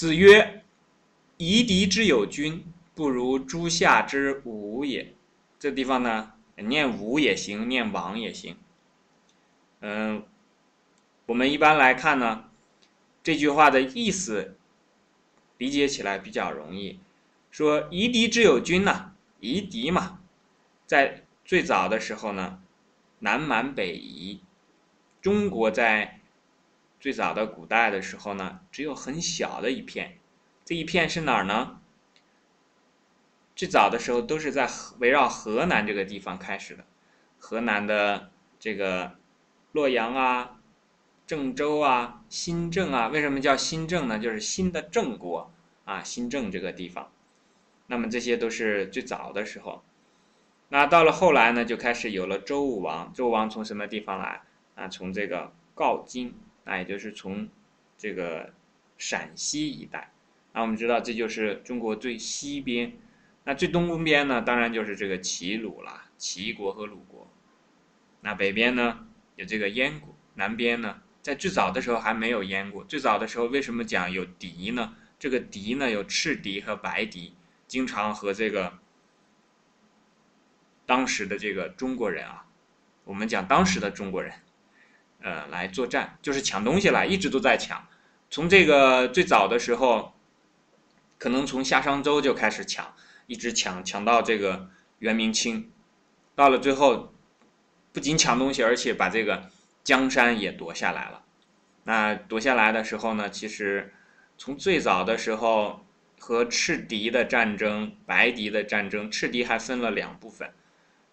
子曰：“夷狄之有君，不如诸夏之武也。”这地方呢，念武也行，念王也行。嗯，我们一般来看呢，这句话的意思理解起来比较容易。说夷狄之有君呐，夷狄嘛，在最早的时候呢，南蛮北夷，中国在最早的古代的时候呢，只有很小的一片，这一片是哪儿呢？最早的时候都是在围绕河南这个地方开始的，河南的这个。洛阳啊，郑州啊，新郑啊，为什么叫新郑呢？就是新的郑国啊，新郑这个地方。那么这些都是最早的时候。那到了后来呢，就开始有了周武王。周武王从什么地方来啊？从这个镐京，那也就是从这个陕西一带。那我们知道，这就是中国最西边。那最东边呢，当然就是这个齐鲁了，齐国和鲁国。那北边呢？有这个燕国，南边呢，在最早的时候还没有燕国。最早的时候，为什么讲有狄呢？这个狄呢，有赤狄和白狄，经常和这个当时的这个中国人啊，我们讲当时的中国人，呃，来作战，就是抢东西来，一直都在抢。从这个最早的时候，可能从夏商周就开始抢，一直抢抢到这个元明清，到了最后。不仅抢东西，而且把这个江山也夺下来了。那夺下来的时候呢，其实从最早的时候和赤狄的战争、白狄的战争，赤狄还分了两部分，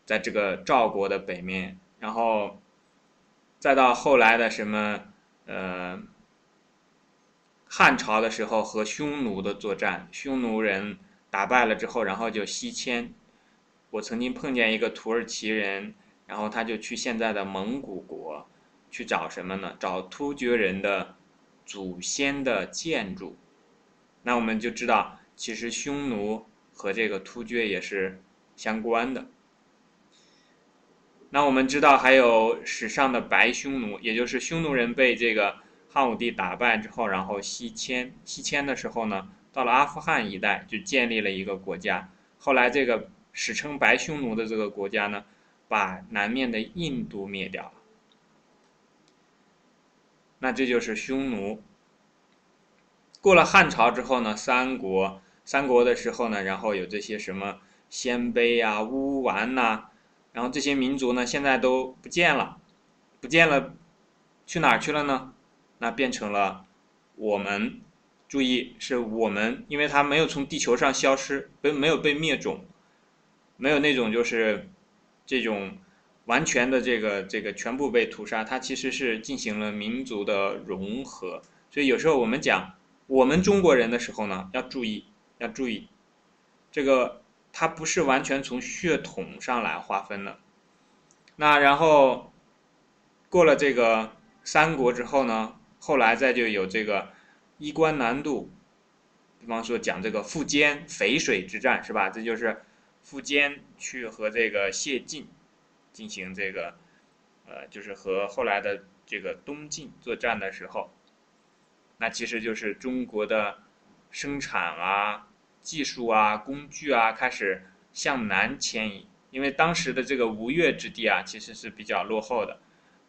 在这个赵国的北面，然后再到后来的什么呃汉朝的时候和匈奴的作战，匈奴人打败了之后，然后就西迁。我曾经碰见一个土耳其人。然后他就去现在的蒙古国，去找什么呢？找突厥人的祖先的建筑。那我们就知道，其实匈奴和这个突厥也是相关的。那我们知道还有史上的白匈奴，也就是匈奴人被这个汉武帝打败之后，然后西迁。西迁的时候呢，到了阿富汗一带，就建立了一个国家。后来这个史称白匈奴的这个国家呢？把南面的印度灭掉了，那这就是匈奴。过了汉朝之后呢，三国，三国的时候呢，然后有这些什么鲜卑啊、乌丸呐，然后这些民族呢，现在都不见了，不见了，去哪儿去了呢？那变成了我们，注意是我们，因为它没有从地球上消失，没没有被灭种，没有那种就是。这种完全的这个这个全部被屠杀，它其实是进行了民族的融合。所以有时候我们讲我们中国人的时候呢，要注意要注意，这个它不是完全从血统上来划分的。那然后过了这个三国之后呢，后来再就有这个衣冠南渡，比方说讲这个苻坚淝水之战是吧？这就是。苻坚去和这个谢晋进行这个，呃，就是和后来的这个东晋作战的时候，那其实就是中国的生产啊、技术啊、工具啊开始向南迁移。因为当时的这个吴越之地啊，其实是比较落后的。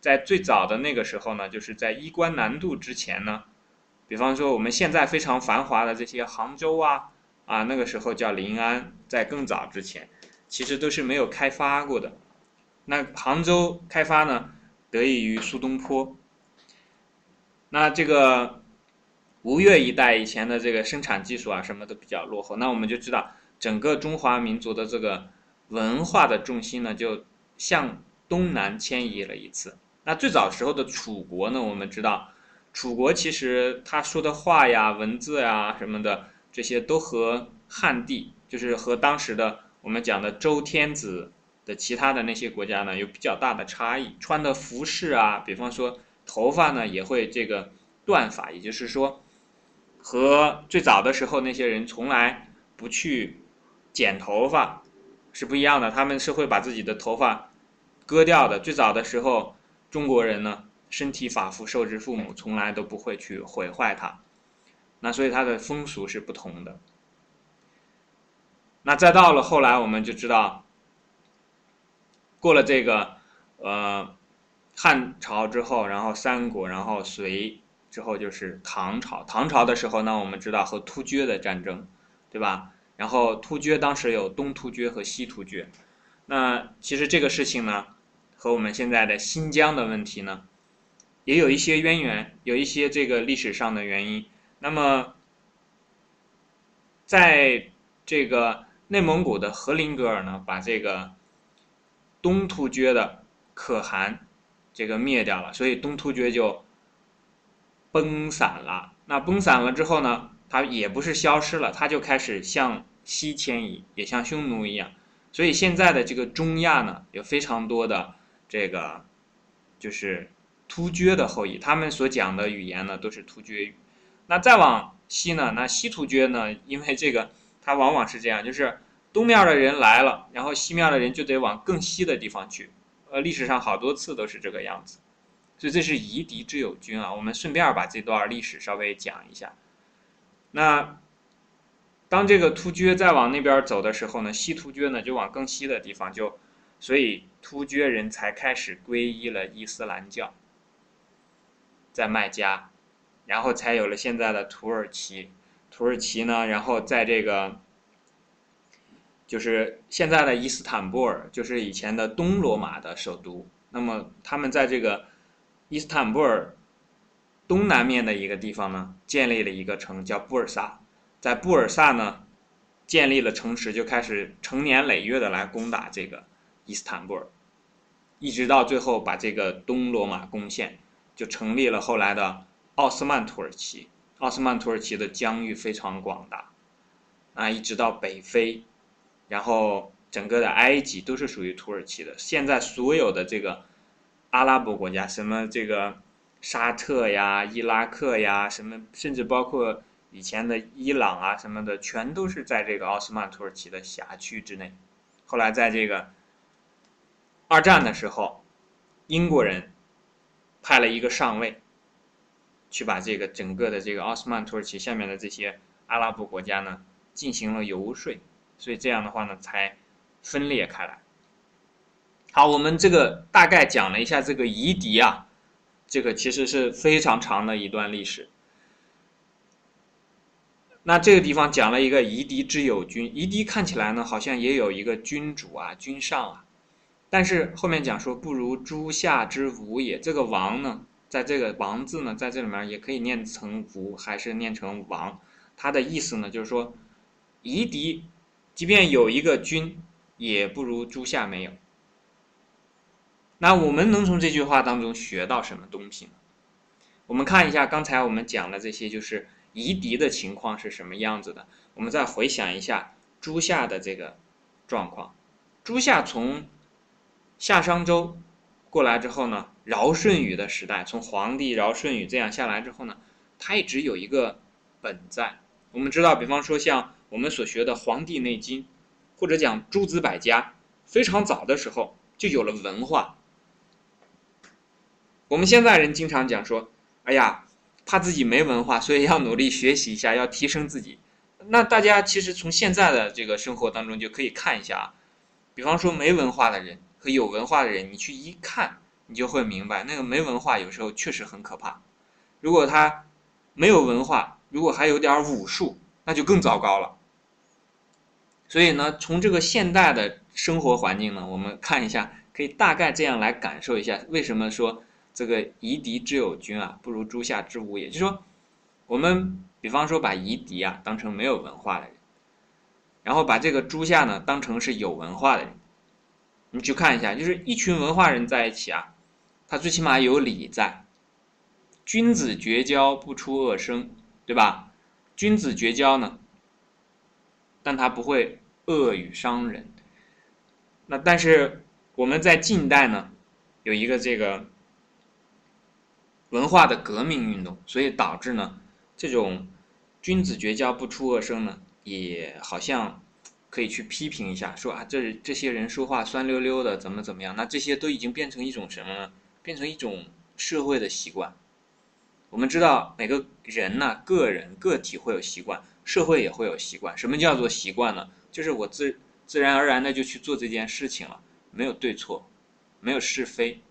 在最早的那个时候呢，就是在衣冠南渡之前呢，比方说我们现在非常繁华的这些杭州啊。啊，那个时候叫临安，在更早之前，其实都是没有开发过的。那杭州开发呢，得益于苏东坡。那这个吴越一带以前的这个生产技术啊，什么都比较落后。那我们就知道，整个中华民族的这个文化的重心呢，就向东南迁移了一次。那最早时候的楚国呢，我们知道，楚国其实他说的话呀、文字呀什么的。这些都和汉地，就是和当时的我们讲的周天子的其他的那些国家呢，有比较大的差异。穿的服饰啊，比方说头发呢，也会这个断发，也就是说，和最早的时候那些人从来不去剪头发是不一样的。他们是会把自己的头发割掉的。最早的时候，中国人呢，身体发肤受之父母，从来都不会去毁坏它。那所以它的风俗是不同的。那再到了后来，我们就知道，过了这个呃汉朝之后，然后三国，然后隋之后就是唐朝。唐朝的时候呢，我们知道和突厥的战争，对吧？然后突厥当时有东突厥和西突厥。那其实这个事情呢，和我们现在的新疆的问题呢，也有一些渊源，有一些这个历史上的原因。那么，在这个内蒙古的和林格尔呢，把这个东突厥的可汗这个灭掉了，所以东突厥就崩散了。那崩散了之后呢，它也不是消失了，它就开始向西迁移，也像匈奴一样。所以现在的这个中亚呢，有非常多的这个就是突厥的后裔，他们所讲的语言呢都是突厥语。那再往西呢？那西突厥呢？因为这个，它往往是这样，就是东面的人来了，然后西面的人就得往更西的地方去。呃，历史上好多次都是这个样子，所以这是夷狄之友军啊。我们顺便把这段历史稍微讲一下。那当这个突厥再往那边走的时候呢，西突厥呢就往更西的地方就，所以突厥人才开始皈依了伊斯兰教，在麦加。然后才有了现在的土耳其，土耳其呢，然后在这个，就是现在的伊斯坦布尔，就是以前的东罗马的首都。那么他们在这个伊斯坦布尔东南面的一个地方呢，建立了一个城，叫布尔萨。在布尔萨呢，建立了城池，就开始成年累月的来攻打这个伊斯坦布尔，一直到最后把这个东罗马攻陷，就成立了后来的。奥斯曼土耳其，奥斯曼土耳其的疆域非常广大，啊，一直到北非，然后整个的埃及都是属于土耳其的。现在所有的这个阿拉伯国家，什么这个沙特呀、伊拉克呀，什么甚至包括以前的伊朗啊什么的，全都是在这个奥斯曼土耳其的辖区之内。后来在这个二战的时候，英国人派了一个上尉。去把这个整个的这个奥斯曼土耳其下面的这些阿拉伯国家呢进行了游说，所以这样的话呢才分裂开来。好，我们这个大概讲了一下这个夷狄啊，这个其实是非常长的一段历史。那这个地方讲了一个夷狄之有君，夷狄看起来呢好像也有一个君主啊、君上啊，但是后面讲说不如诸夏之武也，这个王呢。在这个王字呢，在这里面也可以念成吴，还是念成王？它的意思呢，就是说，夷狄，即便有一个君，也不如诸夏没有。那我们能从这句话当中学到什么东西呢？我们看一下刚才我们讲的这些，就是夷狄的情况是什么样子的。我们再回想一下诸夏的这个状况。诸夏从夏商周过来之后呢？尧舜禹的时代，从黄帝尧舜禹这样下来之后呢，它一直有一个本在。我们知道，比方说像我们所学的《黄帝内经》，或者讲诸子百家，非常早的时候就有了文化。我们现在人经常讲说：“哎呀，怕自己没文化，所以要努力学习一下，要提升自己。”那大家其实从现在的这个生活当中就可以看一下啊，比方说没文化的人和有文化的人，你去一看。你就会明白，那个没文化有时候确实很可怕。如果他没有文化，如果还有点武术，那就更糟糕了。所以呢，从这个现代的生活环境呢，我们看一下，可以大概这样来感受一下，为什么说这个夷狄之有君啊，不如诸夏之无也？就是说，我们比方说把夷狄啊当成没有文化的人，然后把这个诸夏呢当成是有文化的人，你去看一下，就是一群文化人在一起啊。他最起码有礼在，君子绝交不出恶声，对吧？君子绝交呢，但他不会恶语伤人。那但是我们在近代呢，有一个这个文化的革命运动，所以导致呢，这种君子绝交不出恶声呢，也好像可以去批评一下，说啊，这这些人说话酸溜溜的，怎么怎么样？那这些都已经变成一种什么呢？变成一种社会的习惯，我们知道每个人呢，个人个体会有习惯，社会也会有习惯。什么叫做习惯呢？就是我自自然而然的就去做这件事情了，没有对错，没有是非，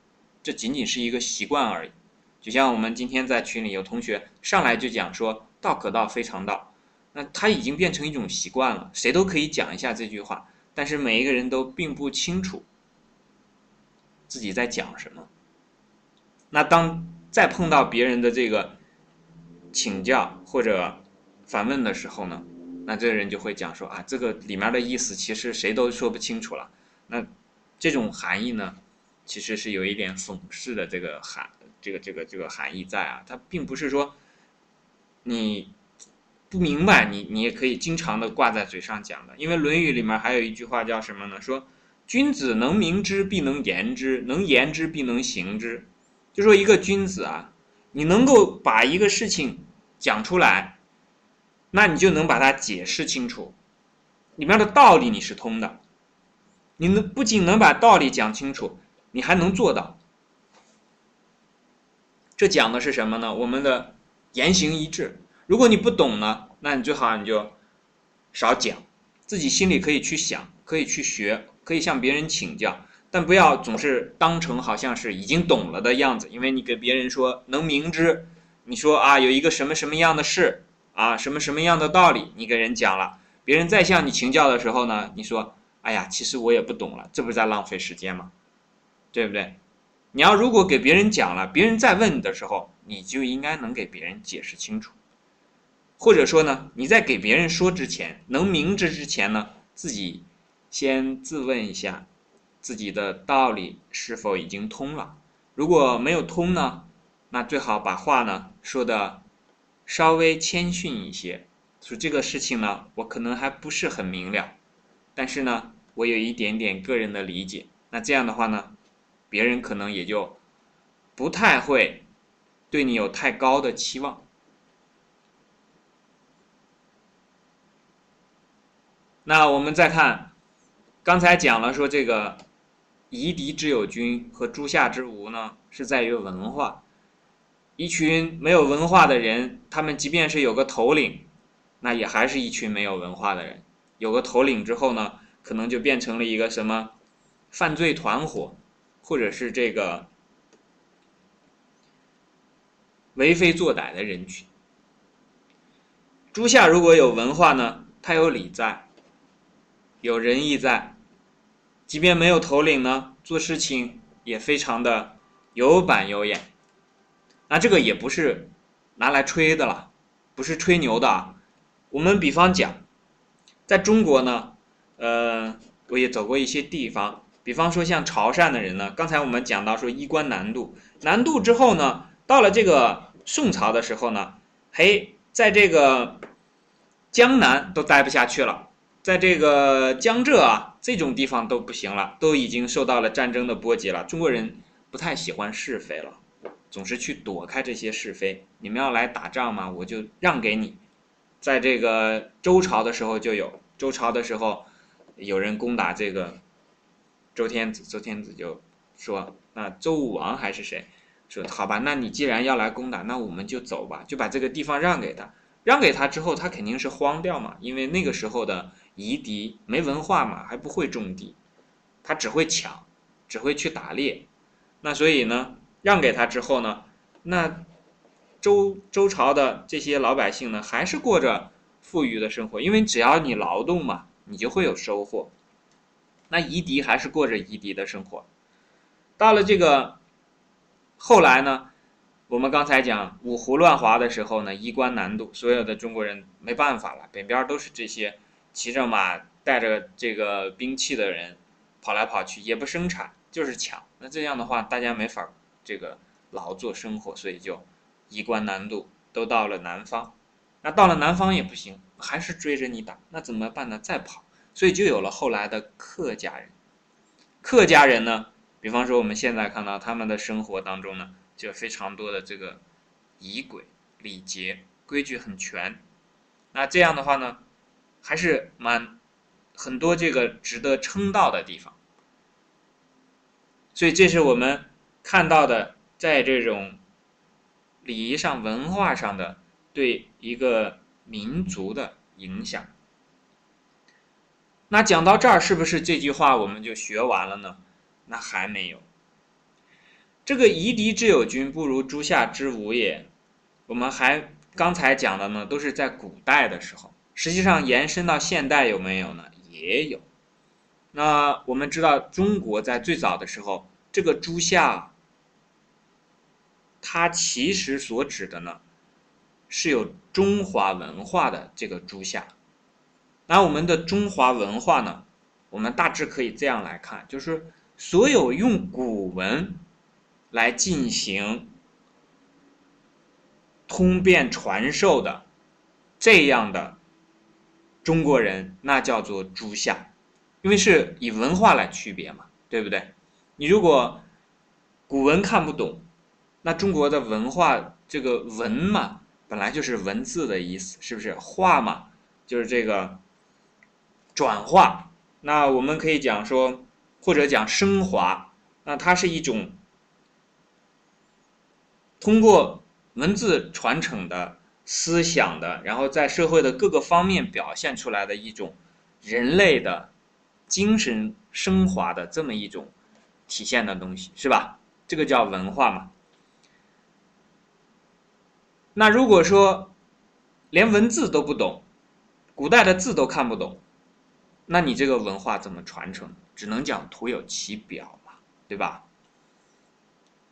这仅仅是一个习惯而已。就像我们今天在群里有同学上来就讲说“道可道，非常道”，那他已经变成一种习惯了，谁都可以讲一下这句话，但是每一个人都并不清楚自己在讲什么。那当再碰到别人的这个请教或者反问的时候呢，那这个人就会讲说啊，这个里面的意思其实谁都说不清楚了。那这种含义呢，其实是有一点讽刺的这个含这个这个这个含义在啊，它并不是说你不明白，你你也可以经常的挂在嘴上讲的。因为《论语》里面还有一句话叫什么呢？说君子能明之，必能言之；能言之，必能行之。就说一个君子啊，你能够把一个事情讲出来，那你就能把它解释清楚，里面的道理你是通的。你能不仅能把道理讲清楚，你还能做到。这讲的是什么呢？我们的言行一致。如果你不懂呢，那你最好你就少讲，自己心里可以去想，可以去学，可以向别人请教。但不要总是当成好像是已经懂了的样子，因为你给别人说能明知，你说啊有一个什么什么样的事啊，什么什么样的道理，你给人讲了，别人再向你请教的时候呢，你说哎呀，其实我也不懂了，这不是在浪费时间吗？对不对？你要如果给别人讲了，别人再问你的时候，你就应该能给别人解释清楚，或者说呢，你在给别人说之前，能明知之前呢，自己先自问一下。自己的道理是否已经通了？如果没有通呢，那最好把话呢说的稍微谦逊一些，说这个事情呢，我可能还不是很明了，但是呢，我有一点点个人的理解。那这样的话呢，别人可能也就不太会对你有太高的期望。那我们再看，刚才讲了说这个。夷狄之有君和诸夏之无呢，是在于文化。一群没有文化的人，他们即便是有个头领，那也还是一群没有文化的人。有个头领之后呢，可能就变成了一个什么犯罪团伙，或者是这个为非作歹的人群。朱夏如果有文化呢，他有礼在，有仁义在。即便没有头领呢，做事情也非常的有板有眼。那这个也不是拿来吹的了，不是吹牛的啊。我们比方讲，在中国呢，呃，我也走过一些地方，比方说像潮汕的人呢，刚才我们讲到说衣冠南渡，南渡之后呢，到了这个宋朝的时候呢，嘿，在这个江南都待不下去了。在这个江浙啊，这种地方都不行了，都已经受到了战争的波及了。中国人不太喜欢是非了，总是去躲开这些是非。你们要来打仗嘛，我就让给你。在这个周朝的时候就有，周朝的时候有人攻打这个周天子，周天子就说：“那周武王还是谁？说好吧，那你既然要来攻打，那我们就走吧，就把这个地方让给他。让给他之后，他肯定是荒掉嘛，因为那个时候的。”夷狄没文化嘛，还不会种地，他只会抢，只会去打猎。那所以呢，让给他之后呢，那周周朝的这些老百姓呢，还是过着富裕的生活，因为只要你劳动嘛，你就会有收获。那夷狄还是过着夷狄的生活。到了这个后来呢，我们刚才讲五胡乱华的时候呢，衣冠南渡，所有的中国人没办法了，北边都是这些。骑着马、带着这个兵器的人跑来跑去，也不生产，就是抢。那这样的话，大家没法这个劳作生活，所以就衣冠南渡，都到了南方。那到了南方也不行，还是追着你打，那怎么办呢？再跑，所以就有了后来的客家人。客家人呢，比方说我们现在看到他们的生活当中呢，就非常多的这个仪轨、礼节、规矩很全。那这样的话呢？还是蛮很多这个值得称道的地方，所以这是我们看到的，在这种礼仪上、文化上的对一个民族的影响。那讲到这儿，是不是这句话我们就学完了呢？那还没有。这个夷狄之有君，不如诸夏之无也。我们还刚才讲的呢，都是在古代的时候。实际上延伸到现代有没有呢？也有。那我们知道，中国在最早的时候，这个诸夏，它其实所指的呢，是有中华文化的这个诸夏。那我们的中华文化呢，我们大致可以这样来看，就是所有用古文来进行通变传授的这样的。中国人那叫做诸夏，因为是以文化来区别嘛，对不对？你如果古文看不懂，那中国的文化这个文嘛，本来就是文字的意思，是不是？化嘛，就是这个转化。那我们可以讲说，或者讲升华，那它是一种通过文字传承的。思想的，然后在社会的各个方面表现出来的一种人类的精神升华的这么一种体现的东西，是吧？这个叫文化嘛。那如果说连文字都不懂，古代的字都看不懂，那你这个文化怎么传承？只能讲徒有其表嘛，对吧？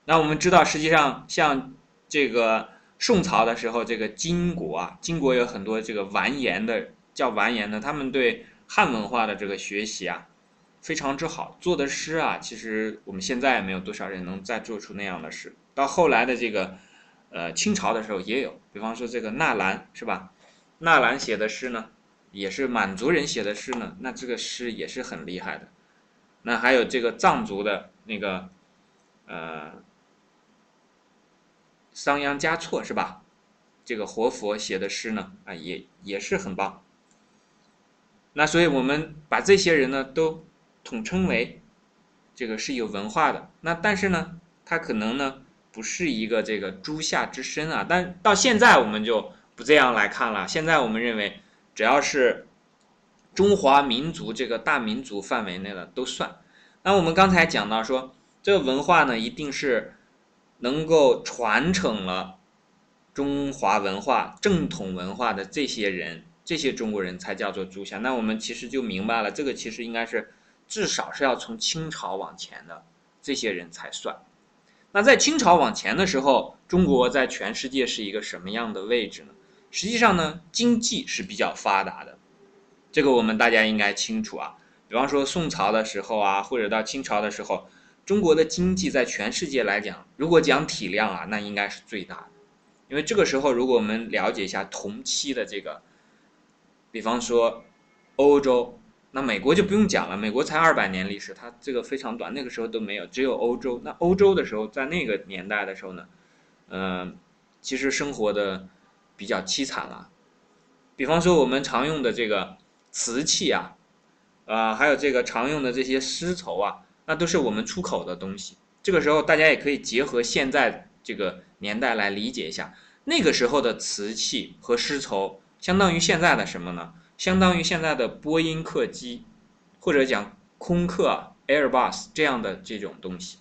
那我们知道，实际上像这个。宋朝的时候，这个金国啊，金国有很多这个完颜的，叫完颜的，他们对汉文化的这个学习啊，非常之好，做的诗啊，其实我们现在也没有多少人能再做出那样的诗。到后来的这个，呃，清朝的时候也有，比方说这个纳兰是吧？纳兰写的诗呢，也是满族人写的诗呢，那这个诗也是很厉害的。那还有这个藏族的那个，呃。商鞅嘉措是吧？这个活佛写的诗呢，啊，也也是很棒。那所以我们把这些人呢都统称为这个是有文化的。那但是呢，他可能呢不是一个这个诸夏之身啊。但到现在我们就不这样来看了。现在我们认为，只要是中华民族这个大民族范围内的都算。那我们刚才讲到说，这个文化呢一定是。能够传承了中华文化正统文化的这些人，这些中国人才叫做诸夏。那我们其实就明白了，这个其实应该是至少是要从清朝往前的这些人才算。那在清朝往前的时候，中国在全世界是一个什么样的位置呢？实际上呢，经济是比较发达的，这个我们大家应该清楚啊。比方说宋朝的时候啊，或者到清朝的时候。中国的经济在全世界来讲，如果讲体量啊，那应该是最大的。因为这个时候，如果我们了解一下同期的这个，比方说欧洲，那美国就不用讲了，美国才二百年历史，它这个非常短，那个时候都没有，只有欧洲。那欧洲的时候，在那个年代的时候呢，嗯，其实生活的比较凄惨了。比方说我们常用的这个瓷器啊，啊，还有这个常用的这些丝绸啊。那都是我们出口的东西。这个时候，大家也可以结合现在这个年代来理解一下，那个时候的瓷器和丝绸，相当于现在的什么呢？相当于现在的波音客机，或者讲空客 Airbus 这样的这种东西。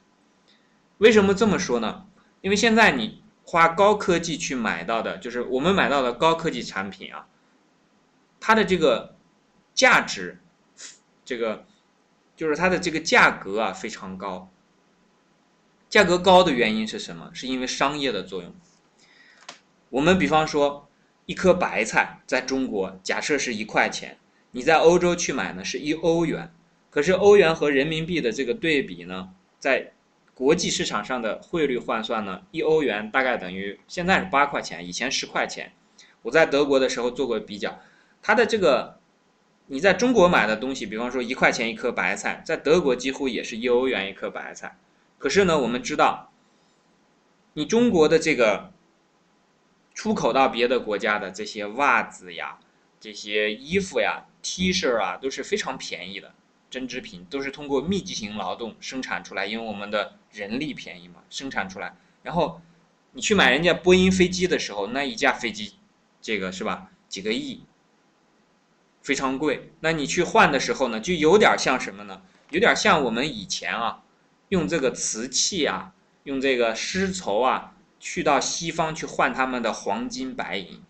为什么这么说呢？因为现在你花高科技去买到的，就是我们买到的高科技产品啊，它的这个价值，这个。就是它的这个价格啊非常高，价格高的原因是什么？是因为商业的作用。我们比方说一颗白菜在中国假设是一块钱，你在欧洲去买呢是一欧元，可是欧元和人民币的这个对比呢，在国际市场上的汇率换算呢，一欧元大概等于现在是八块钱，以前十块钱。我在德国的时候做过比较，它的这个。你在中国买的东西，比方说一块钱一颗白菜，在德国几乎也是一欧元一颗白菜。可是呢，我们知道，你中国的这个出口到别的国家的这些袜子呀、这些衣服呀、T 恤啊，都是非常便宜的针织品，都是通过密集型劳动生产出来，因为我们的人力便宜嘛，生产出来。然后你去买人家波音飞机的时候，那一架飞机，这个是吧？几个亿，非常贵。那你去换的时候呢，就有点像什么呢？有点像我们以前啊，用这个瓷器啊，用这个丝绸啊，去到西方去换他们的黄金白银。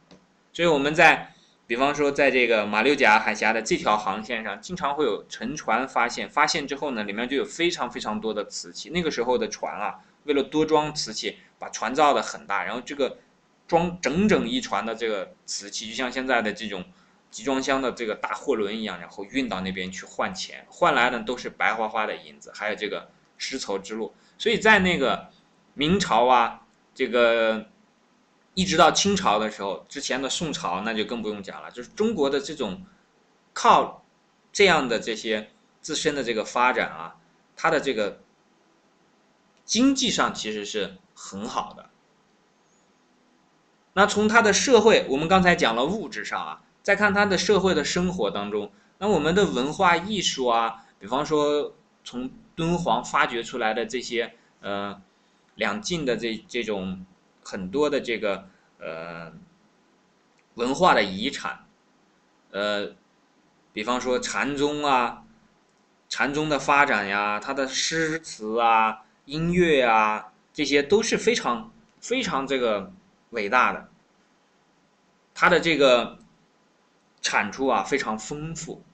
所以我们在，比方说在这个马六甲海峡的这条航线上，经常会有沉船发现，发现之后呢，里面就有非常非常多的瓷器。那个时候的船啊。为了多装瓷器，把船造的很大，然后这个装整整一船的这个瓷器，就像现在的这种集装箱的这个大货轮一样，然后运到那边去换钱，换来的都是白花花的银子，还有这个丝绸之路。所以在那个明朝啊，这个一直到清朝的时候，之前的宋朝那就更不用讲了，就是中国的这种靠这样的这些自身的这个发展啊，它的这个。经济上其实是很好的。那从他的社会，我们刚才讲了物质上啊，再看他的社会的生活当中，那我们的文化艺术啊，比方说从敦煌发掘出来的这些呃两晋的这这种很多的这个呃文化的遗产，呃，比方说禅宗啊，禅宗的发展呀，它的诗词啊。音乐啊，这些都是非常非常这个伟大的，它的这个产出啊非常丰富，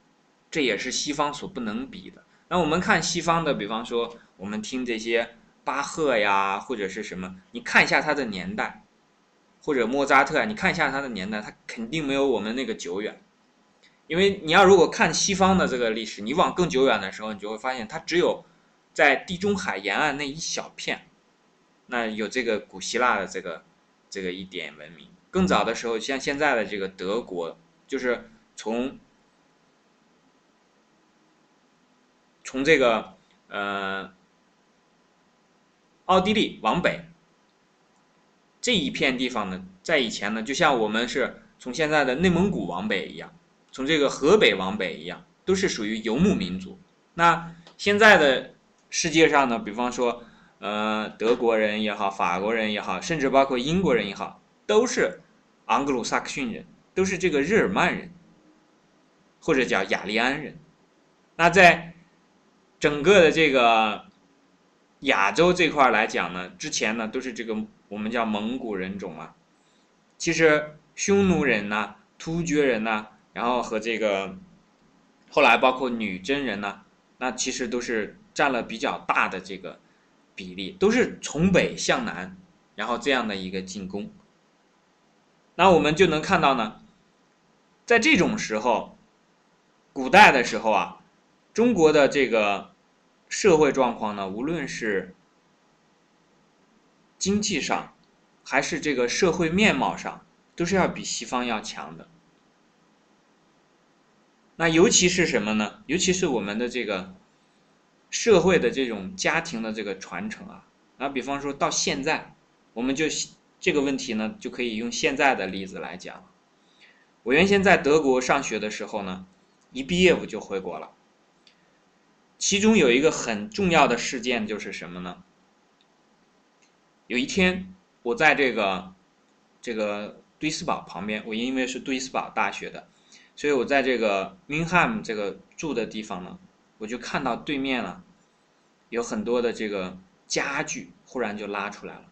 这也是西方所不能比的。那我们看西方的，比方说我们听这些巴赫呀，或者是什么，你看一下他的年代，或者莫扎特，你看一下他的年代，他肯定没有我们那个久远。因为你要如果看西方的这个历史，你往更久远的时候，你就会发现它只有。在地中海沿岸那一小片，那有这个古希腊的这个这个一点文明。更早的时候，像现在的这个德国，就是从从这个呃奥地利往北这一片地方呢，在以前呢，就像我们是从现在的内蒙古往北一样，从这个河北往北一样，都是属于游牧民族。那现在的。世界上呢，比方说，呃，德国人也好，法国人也好，甚至包括英国人也好，都是盎格鲁撒克逊人，都是这个日耳曼人，或者叫雅利安人。那在整个的这个亚洲这块来讲呢，之前呢都是这个我们叫蒙古人种啊。其实匈奴人呐、突厥人呐，然后和这个后来包括女真人呐，那其实都是。占了比较大的这个比例，都是从北向南，然后这样的一个进攻。那我们就能看到呢，在这种时候，古代的时候啊，中国的这个社会状况呢，无论是经济上，还是这个社会面貌上，都是要比西方要强的。那尤其是什么呢？尤其是我们的这个。社会的这种家庭的这个传承啊，那比方说到现在，我们就这个问题呢，就可以用现在的例子来讲。我原先在德国上学的时候呢，一毕业我就回国了。其中有一个很重要的事件就是什么呢？有一天我在这个这个杜伊斯堡旁边，我因为是杜伊斯堡大学的，所以我在这个 Minham 这个住的地方呢。我就看到对面了，有很多的这个家具，忽然就拉出来了。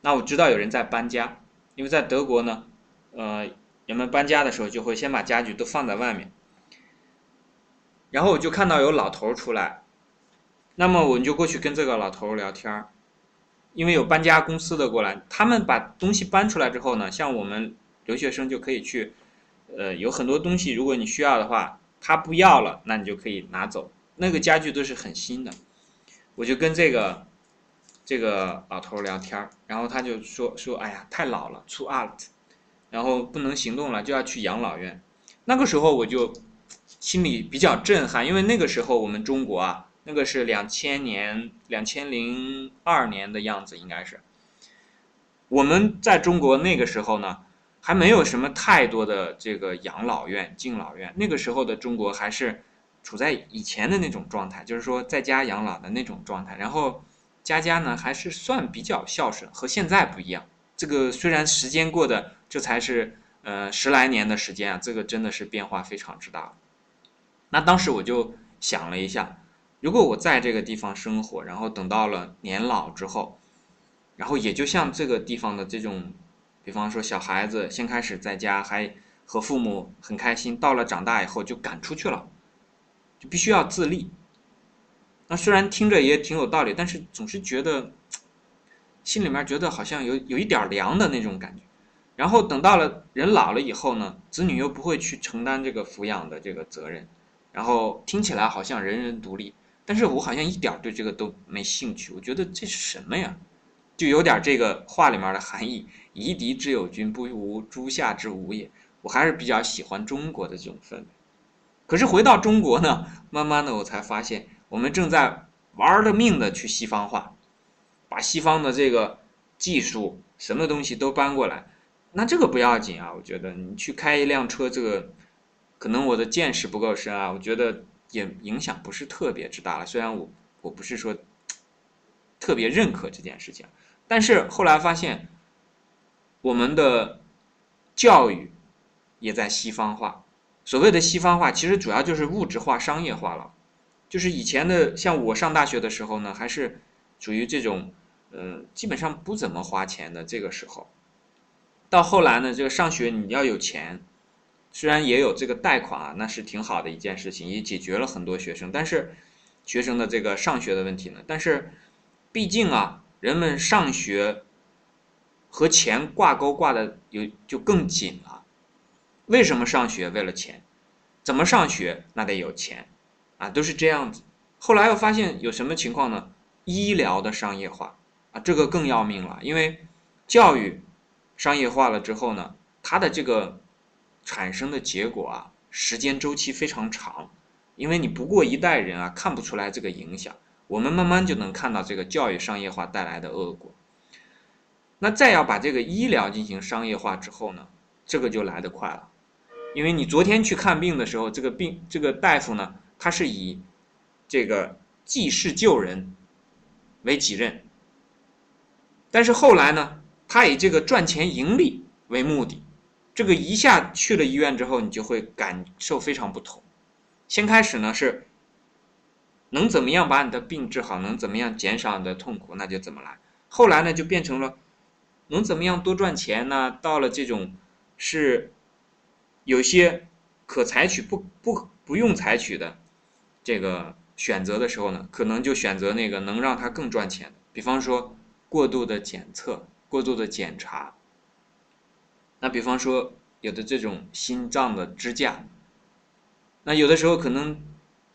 那我知道有人在搬家，因为在德国呢，呃，人们搬家的时候就会先把家具都放在外面。然后我就看到有老头出来，那么我们就过去跟这个老头聊天儿，因为有搬家公司的过来，他们把东西搬出来之后呢，像我们留学生就可以去，呃，有很多东西，如果你需要的话。他不要了，那你就可以拿走。那个家具都是很新的，我就跟这个这个老头聊天然后他就说说，哎呀，太老了，too old，然后不能行动了，就要去养老院。那个时候我就心里比较震撼，因为那个时候我们中国啊，那个是两千年、两千零二年的样子，应该是我们在中国那个时候呢。还没有什么太多的这个养老院、敬老院。那个时候的中国还是处在以前的那种状态，就是说在家养老的那种状态。然后家家呢还是算比较孝顺，和现在不一样。这个虽然时间过的这才是呃十来年的时间啊，这个真的是变化非常之大。那当时我就想了一下，如果我在这个地方生活，然后等到了年老之后，然后也就像这个地方的这种，比方说小孩子先开始在家还和父母很开心，到了长大以后就赶出去了，就必须要自立。那虽然听着也挺有道理，但是总是觉得心里面觉得好像有有一点凉的那种感觉。然后等到了人老了以后呢，子女又不会去承担这个抚养的这个责任，然后听起来好像人人独立，但是我好像一点对这个都没兴趣。我觉得这是什么呀？就有点这个话里面的含义：“夷狄之有君，不无诸夏之无也。”我还是比较喜欢中国的这种氛围。可是回到中国呢，慢慢的我才发现。我们正在玩了命的去西方化，把西方的这个技术什么东西都搬过来，那这个不要紧啊，我觉得你去开一辆车，这个可能我的见识不够深啊，我觉得也影响不是特别之大了。虽然我我不是说特别认可这件事情，但是后来发现我们的教育也在西方化，所谓的西方化，其实主要就是物质化、商业化了。就是以前的，像我上大学的时候呢，还是属于这种，嗯，基本上不怎么花钱的这个时候。到后来呢，这个上学你要有钱，虽然也有这个贷款啊，那是挺好的一件事情，也解决了很多学生，但是学生的这个上学的问题呢，但是毕竟啊，人们上学和钱挂钩挂的有就更紧了。为什么上学？为了钱。怎么上学？那得有钱。啊，都是这样子。后来又发现有什么情况呢？医疗的商业化啊，这个更要命了。因为教育商业化了之后呢，它的这个产生的结果啊，时间周期非常长。因为你不过一代人啊，看不出来这个影响。我们慢慢就能看到这个教育商业化带来的恶果。那再要把这个医疗进行商业化之后呢，这个就来得快了。因为你昨天去看病的时候，这个病这个大夫呢。他是以这个济世救人为己任，但是后来呢，他以这个赚钱盈利为目的，这个一下去了医院之后，你就会感受非常不同。先开始呢是能怎么样把你的病治好，能怎么样减少你的痛苦，那就怎么来。后来呢就变成了能怎么样多赚钱呢？到了这种是有些可采取不不不用采取的。这个选择的时候呢，可能就选择那个能让他更赚钱的，比方说过度的检测、过度的检查。那比方说有的这种心脏的支架，那有的时候可能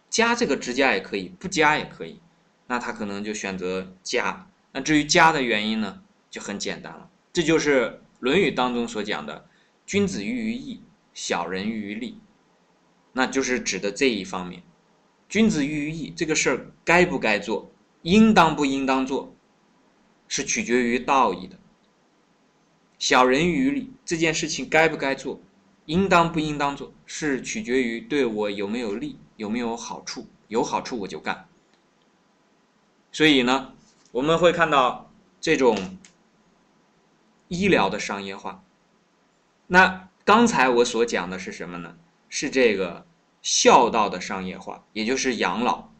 加这个支架也可以，不加也可以，那他可能就选择加。那至于加的原因呢，就很简单了，这就是《论语》当中所讲的“君子喻于义，小人喻于利”，那就是指的这一方面。君子喻于义，这个事儿该不该做，应当不应当做，是取决于道义的。小人于利，这件事情该不该做，应当不应当做，是取决于对我有没有利，有没有好处，有好处我就干。所以呢，我们会看到这种医疗的商业化。那刚才我所讲的是什么呢？是这个。孝道的商业化，也就是养老，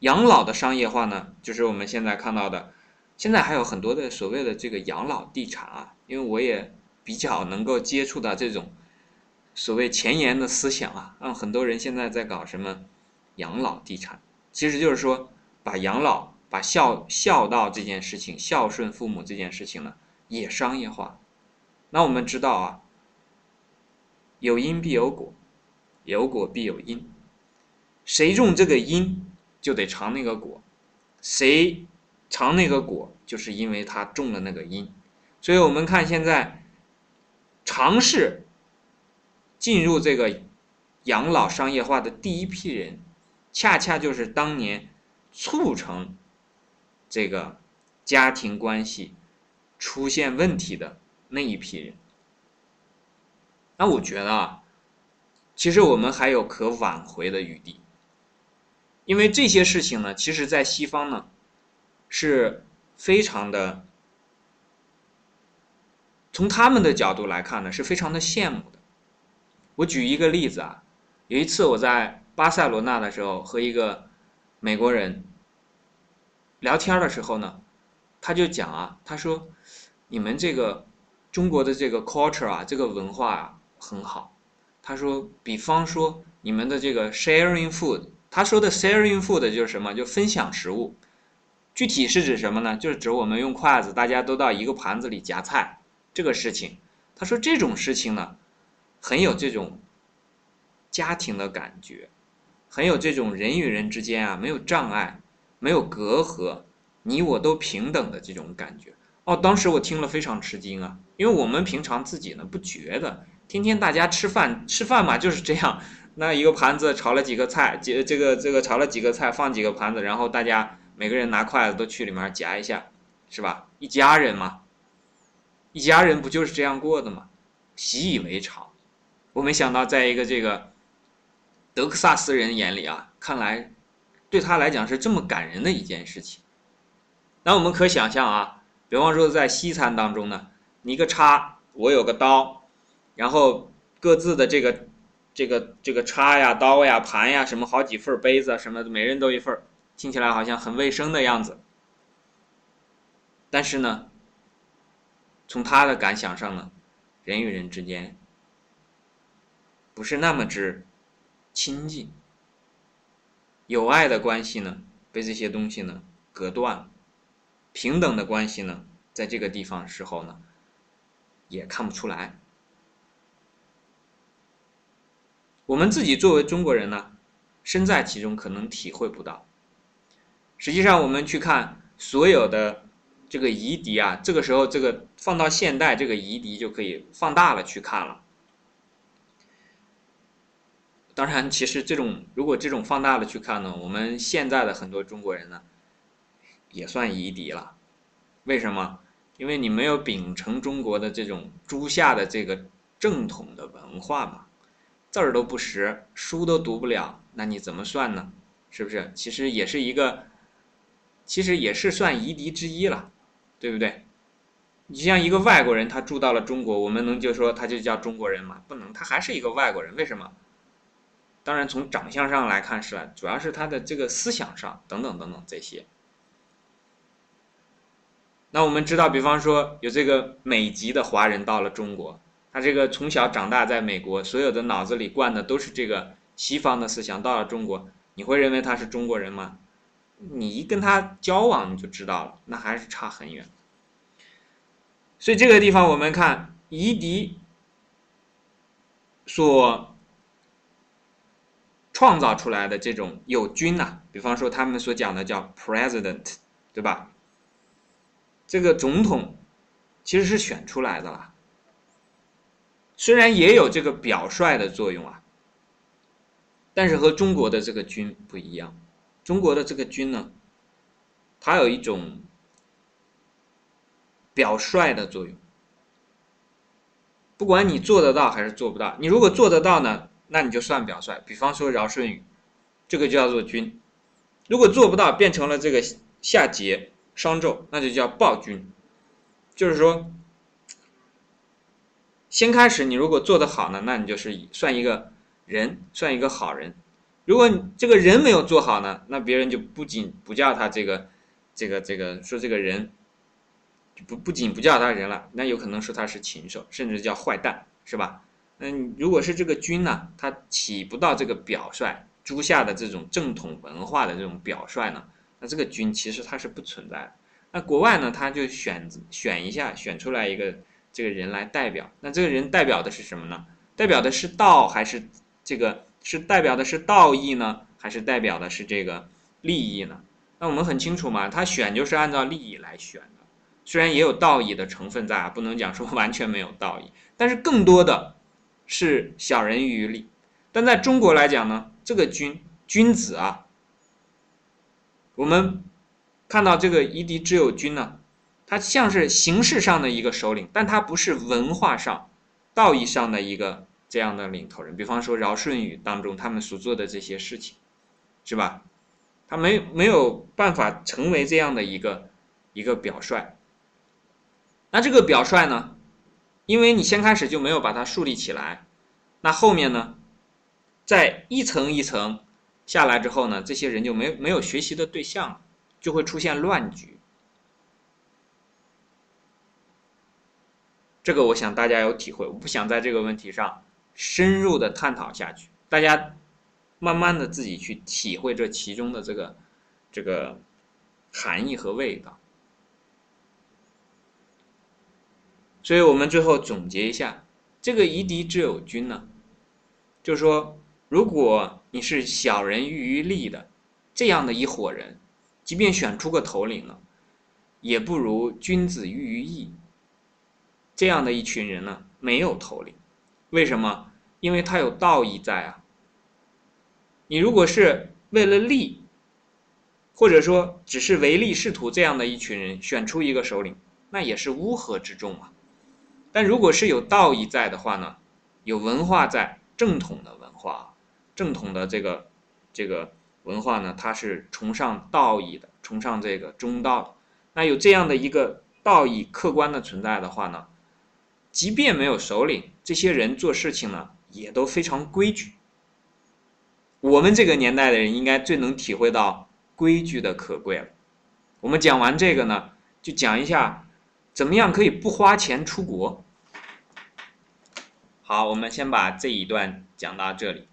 养老的商业化呢，就是我们现在看到的。现在还有很多的所谓的这个养老地产啊，因为我也比较能够接触到这种所谓前沿的思想啊，让很多人现在在搞什么养老地产，其实就是说把养老、把孝孝道这件事情、孝顺父母这件事情呢，也商业化。那我们知道啊，有因必有果。有果必有因，谁种这个因，就得尝那个果；谁尝那个果，就是因为他种了那个因。所以我们看现在尝试进入这个养老商业化的第一批人，恰恰就是当年促成这个家庭关系出现问题的那一批人。那我觉得啊。其实我们还有可挽回的余地，因为这些事情呢，其实在西方呢，是非常的，从他们的角度来看呢，是非常的羡慕的。我举一个例子啊，有一次我在巴塞罗那的时候，和一个美国人聊天的时候呢，他就讲啊，他说：“你们这个中国的这个 culture 啊，这个文化啊很好。”他说：“比方说你们的这个 sharing food。”他说的 sharing food 就是什么？就分享食物。具体是指什么呢？就是指我们用筷子，大家都到一个盘子里夹菜这个事情。他说这种事情呢，很有这种家庭的感觉，很有这种人与人之间啊没有障碍，没有隔阂，你我都平等的这种感觉。哦，当时我听了非常吃惊啊，因为我们平常自己呢不觉得，天天大家吃饭吃饭嘛就是这样。那一个盘子炒了几个菜，这这个这个炒了几个菜，放几个盘子，然后大家每个人拿筷子都去里面夹一下，是吧？一家人嘛，一家人不就是这样过的吗？习以为常。我没想到，在一个这个德克萨斯人眼里啊，看来对他来讲是这么感人的一件事情。那我们可想象啊，比方说在西餐当中呢，你一个叉，我有个刀，然后各自的这个。这个这个叉呀、刀呀、盘呀，什么好几份杯子啊什么，每人都一份听起来好像很卫生的样子。但是呢，从他的感想上呢，人与人之间不是那么之亲近，友爱的关系呢，被这些东西呢隔断了，平等的关系呢，在这个地方时候呢，也看不出来。我们自己作为中国人呢，身在其中可能体会不到。实际上，我们去看所有的这个夷狄啊，这个时候这个放到现代，这个夷狄就可以放大了去看了。当然，其实这种如果这种放大了去看呢，我们现在的很多中国人呢，也算夷狄了。为什么？因为你没有秉承中国的这种诸夏的这个正统的文化嘛。字儿都不识，书都读不了，那你怎么算呢？是不是？其实也是一个，其实也是算夷狄之一了，对不对？你像一个外国人，他住到了中国，我们能就说他就叫中国人吗？不能，他还是一个外国人。为什么？当然，从长相上来看是，主要是他的这个思想上等等等等这些。那我们知道，比方说有这个美籍的华人到了中国。他这个从小长大在美国，所有的脑子里灌的都是这个西方的思想。到了中国，你会认为他是中国人吗？你一跟他交往，你就知道了，那还是差很远。所以这个地方我们看夷狄所创造出来的这种有君呐，比方说他们所讲的叫 president，对吧？这个总统其实是选出来的啦。虽然也有这个表率的作用啊，但是和中国的这个君不一样。中国的这个君呢，它有一种表率的作用。不管你做得到还是做不到，你如果做得到呢，那你就算表率。比方说尧舜禹，这个叫做君；如果做不到，变成了这个夏桀、商纣，那就叫暴君。就是说。先开始，你如果做得好呢，那你就是算一个人，算一个好人。如果这个人没有做好呢，那别人就不仅不叫他这个，这个这个说这个人，不不仅不叫他人了，那有可能说他是禽兽，甚至叫坏蛋，是吧？嗯，如果是这个君呢，他起不到这个表率，诸夏的这种正统文化的这种表率呢，那这个君其实他是不存在的。那国外呢，他就选选一下，选出来一个。这个人来代表，那这个人代表的是什么呢？代表的是道，还是这个是代表的是道义呢？还是代表的是这个利益呢？那我们很清楚嘛，他选就是按照利益来选的，虽然也有道义的成分在啊，不能讲说完全没有道义，但是更多的是小人于利。但在中国来讲呢，这个君君子啊，我们看到这个夷狄之有君呢。他像是形式上的一个首领，但他不是文化上、道义上的一个这样的领头人。比方说尧舜禹当中他们所做的这些事情，是吧？他没没有办法成为这样的一个一个表率。那这个表率呢，因为你先开始就没有把它树立起来，那后面呢，在一层一层下来之后呢，这些人就没没有学习的对象，就会出现乱局。这个我想大家有体会，我不想在这个问题上深入的探讨下去，大家慢慢的自己去体会这其中的这个这个含义和味道。所以我们最后总结一下，这个夷狄之友军呢，就是说，如果你是小人欲于利的这样的一伙人，即便选出个头领了，也不如君子喻于义。这样的一群人呢，没有头领，为什么？因为他有道义在啊。你如果是为了利，或者说只是唯利是图这样的一群人选出一个首领，那也是乌合之众啊。但如果是有道义在的话呢，有文化在，正统的文化，正统的这个这个文化呢，它是崇尚道义的，崇尚这个中道的。那有这样的一个道义客观的存在的话呢？即便没有首领，这些人做事情呢也都非常规矩。我们这个年代的人应该最能体会到规矩的可贵了。我们讲完这个呢，就讲一下怎么样可以不花钱出国。好，我们先把这一段讲到这里。